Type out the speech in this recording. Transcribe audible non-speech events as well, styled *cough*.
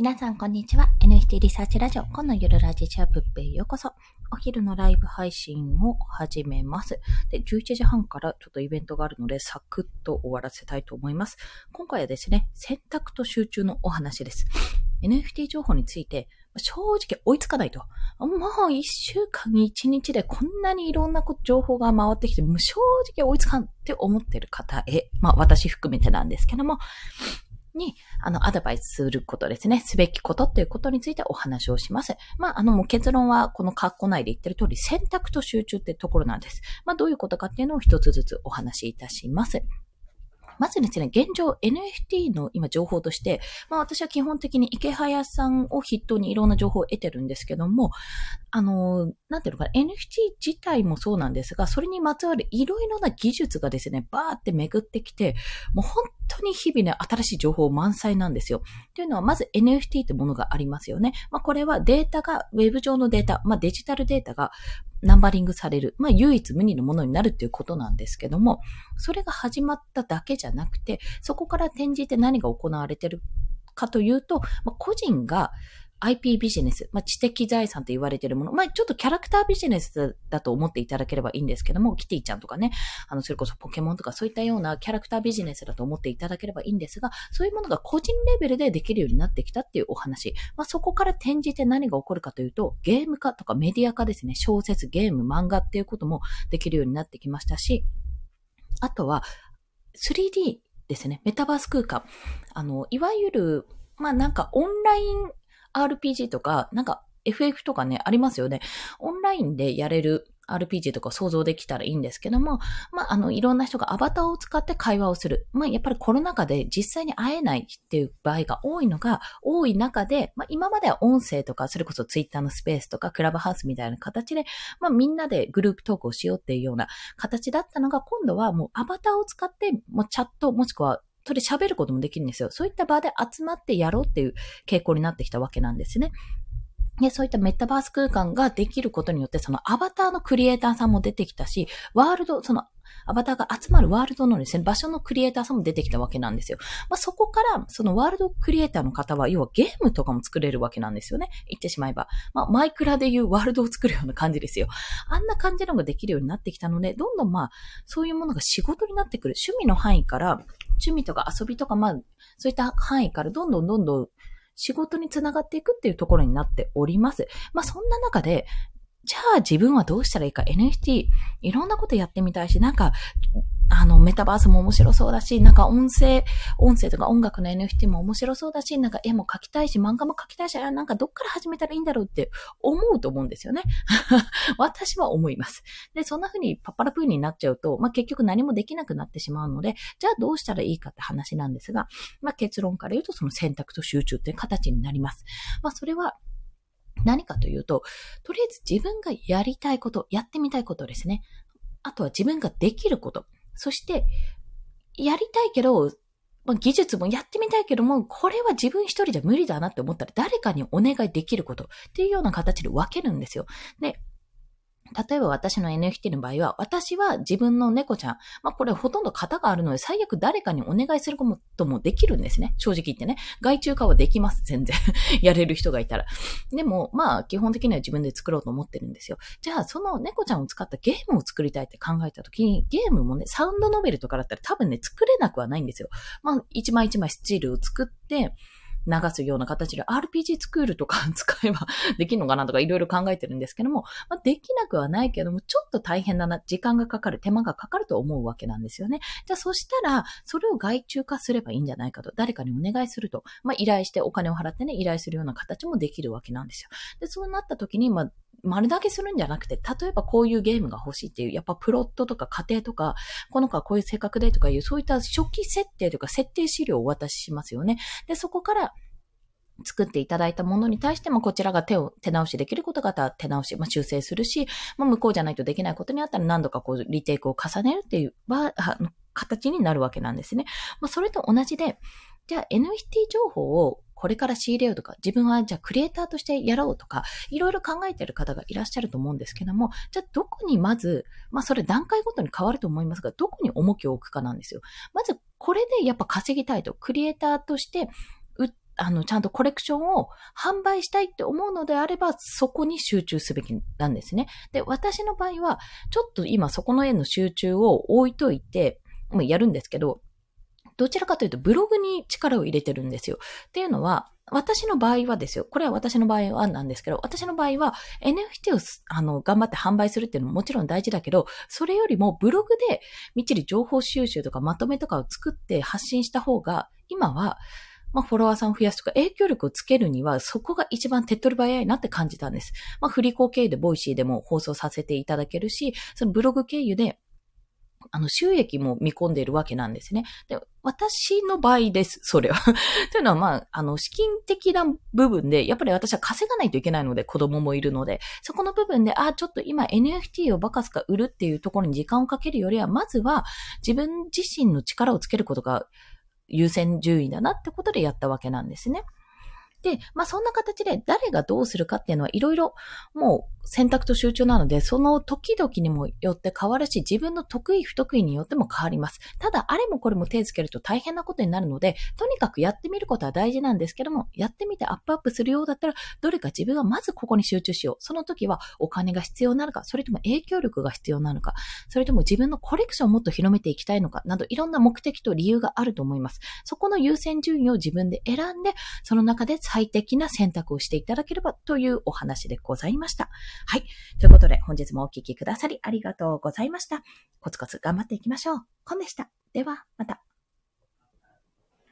皆さん、こんにちは。NFT リサーチラジオ、このゆるラジチャープッペへようこそ。お昼のライブ配信を始めます。で、11時半からちょっとイベントがあるので、サクッと終わらせたいと思います。今回はですね、選択と集中のお話です。NFT 情報について、正直追いつかないと。もう一週間に一日でこんなにいろんな情報が回ってきて、もう正直追いつかんって思ってる方へ、まあ私含めてなんですけども、に、あの、アドバイスすることですね。すべきことっていうことについてお話をします。まあ、あの、もう結論は、この括弧内で言ってる通り、選択と集中ってところなんです。まあ、どういうことかっていうのを一つずつお話しいたします。まずですね、現状 NFT の今情報として、まあ私は基本的に池早さんを筆頭にいろんな情報を得てるんですけども、あの、なんていうのかな、NFT 自体もそうなんですが、それにまつわるいろいろな技術がですね、バーって巡ってきて、もう本当に日々ね、新しい情報満載なんですよ。というのは、まず NFT ってものがありますよね。まあこれはデータが、ウェブ上のデータ、まあデジタルデータがナンバリングされる、まあ唯一無二のものになるっていうことなんですけども、それが始まっただけじゃなくて、そこから転じて何が行われてるかというと、まあ、個人が IP ビジネス、まあ、知的財産と言われているもの、まあ、ちょっとキャラクタービジネスだと思っていただければいいんですけども、キティちゃんとかね、あの、それこそポケモンとかそういったようなキャラクタービジネスだと思っていただければいいんですが、そういうものが個人レベルでできるようになってきたっていうお話。まあ、そこから転じて何が起こるかというと、ゲーム化とかメディア化ですね、小説、ゲーム、漫画っていうこともできるようになってきましたし、あとは、3D ですね、メタバース空間。あの、いわゆる、まあなんかオンライン RPG とか、なんか FF とかね、ありますよね。オンラインでやれる RPG とか想像できたらいいんですけども、まあ、あの、いろんな人がアバターを使って会話をする。まあ、やっぱりコロナ禍で実際に会えないっていう場合が多いのが、多い中で、まあ、今までは音声とか、それこそ Twitter のスペースとか、クラブハウスみたいな形で、まあ、みんなでグループトークをしようっていうような形だったのが、今度はもうアバターを使って、もうチャット、もしくはそれ喋ることもできるんですよ。そういった場で集まってやろうっていう傾向になってきたわけなんですね。で、そういったメタバース空間ができることによって、そのアバターのクリエイターさんも出てきたし、ワールド、そのアバターが集まるワールドのですね、場所のクリエイターさんも出てきたわけなんですよ。まあ、そこから、そのワールドクリエイターの方は、要はゲームとかも作れるわけなんですよね。言ってしまえば。まあ、マイクラでいうワールドを作るような感じですよ。あんな感じのができるようになってきたので、どんどんまあ、そういうものが仕事になってくる。趣味の範囲から、趣味とか遊びとか、まあ、そういった範囲からどんどんどんどん仕事につながっていくっていうところになっております。まあそんな中で、じゃあ自分はどうしたらいいか NFT いろんなことやってみたいし、なんか、あの、メタバースも面白そうだし、なんか音声、音声とか音楽の NFT も面白そうだし、なんか絵も描きたいし、漫画も描きたいし、なんかどっから始めたらいいんだろうって思うと思うんですよね。*laughs* 私は思います。で、そんな風にパッパラプーになっちゃうと、まあ、結局何もできなくなってしまうので、じゃあどうしたらいいかって話なんですが、まあ、結論から言うとその選択と集中っていう形になります。まあ、それは、何かというと、とりあえず自分がやりたいこと、やってみたいことですね。あとは自分ができること。そして、やりたいけど、まあ、技術もやってみたいけども、これは自分一人じゃ無理だなって思ったら誰かにお願いできることっていうような形で分けるんですよ。で、例えば私の NFT の場合は、私は自分の猫ちゃん、まあこれほとんど型があるので、最悪誰かにお願いすることもできるんですね。正直言ってね。外注化はできます、全然。*laughs* やれる人がいたら。でも、まあ基本的には自分で作ろうと思ってるんですよ。じゃあ、その猫ちゃんを使ったゲームを作りたいって考えたときに、ゲームもね、サウンドノベルとかだったら多分ね、作れなくはないんですよ。まあ、一枚一枚スチールを作って、流すような形で RPG スクールとか *laughs* 使えばできるのかなとかいろいろ考えてるんですけども、まあ、できなくはないけども、ちょっと大変だな、時間がかかる、手間がかかると思うわけなんですよね。じゃあそしたら、それを外注化すればいいんじゃないかと、誰かにお願いすると、まあ、依頼してお金を払ってね、依頼するような形もできるわけなんですよ。で、そうなった時に、まあ、丸投げするんじゃなくて、例えばこういうゲームが欲しいっていう、やっぱプロットとか家庭とか、この子はこういう性格でとかいう、そういった初期設定とか設定資料をお渡ししますよね。で、そこから、作っていただいたものに対しても、こちらが手を、手直しできることがあったら手直し、まあ、修正するし、まあ、向こうじゃないとできないことにあったら何度かこう、リテイクを重ねるっていう、あ形になるわけなんですね。まあ、それと同じで、じゃあ NFT 情報をこれから仕入れようとか、自分はじゃあクリエイターとしてやろうとか、いろいろ考えている方がいらっしゃると思うんですけども、じゃあどこにまず、まあそれ段階ごとに変わると思いますが、どこに重きを置くかなんですよ。まずこれでやっぱ稼ぎたいと、クリエイターとしてあの、ちゃんとコレクションを販売したいって思うのであれば、そこに集中すべきなんですね。で、私の場合は、ちょっと今そこの絵の集中を置いといて、もうやるんですけど、どちらかというとブログに力を入れてるんですよ。っていうのは、私の場合はですよ。これは私の場合はなんですけど、私の場合は NFT をあの頑張って販売するっていうのももちろん大事だけど、それよりもブログでみっちり情報収集とかまとめとかを作って発信した方が、今はまあ、フォロワーさんを増やすとか、影響力をつけるには、そこが一番手っ取り早いなって感じたんです。まあ、振り子経由で Voicy でも放送させていただけるし、そのブログ経由で、あの、収益も見込んでいるわけなんですね。で、私の場合です、それは。*laughs* というのは、まあ、あの、資金的な部分で、やっぱり私は稼がないといけないので、子供もいるので、そこの部分で、あ、ちょっと今 NFT をバカスカ売るっていうところに時間をかけるよりは、まずは自分自身の力をつけることが優先順位だなってことでやったわけなんですね。で、まあそんな形で誰がどうするかっていうのはいろいろもう選択と集中なので、その時々にもよって変わるし、自分の得意不得意によっても変わります。ただ、あれもこれも手つけると大変なことになるので、とにかくやってみることは大事なんですけども、やってみてアップアップするようだったら、どれか自分がまずここに集中しよう。その時はお金が必要なのか、それとも影響力が必要なのか、それとも自分のコレクションをもっと広めていきたいのか、などいろんな目的と理由があると思います。そこの優先順位を自分で選んで、その中で最適な選択をしていただければというお話でございました。はい。ということで、本日もお聴きくださりありがとうございました。コツコツ頑張っていきましょう。コンでした。では、また。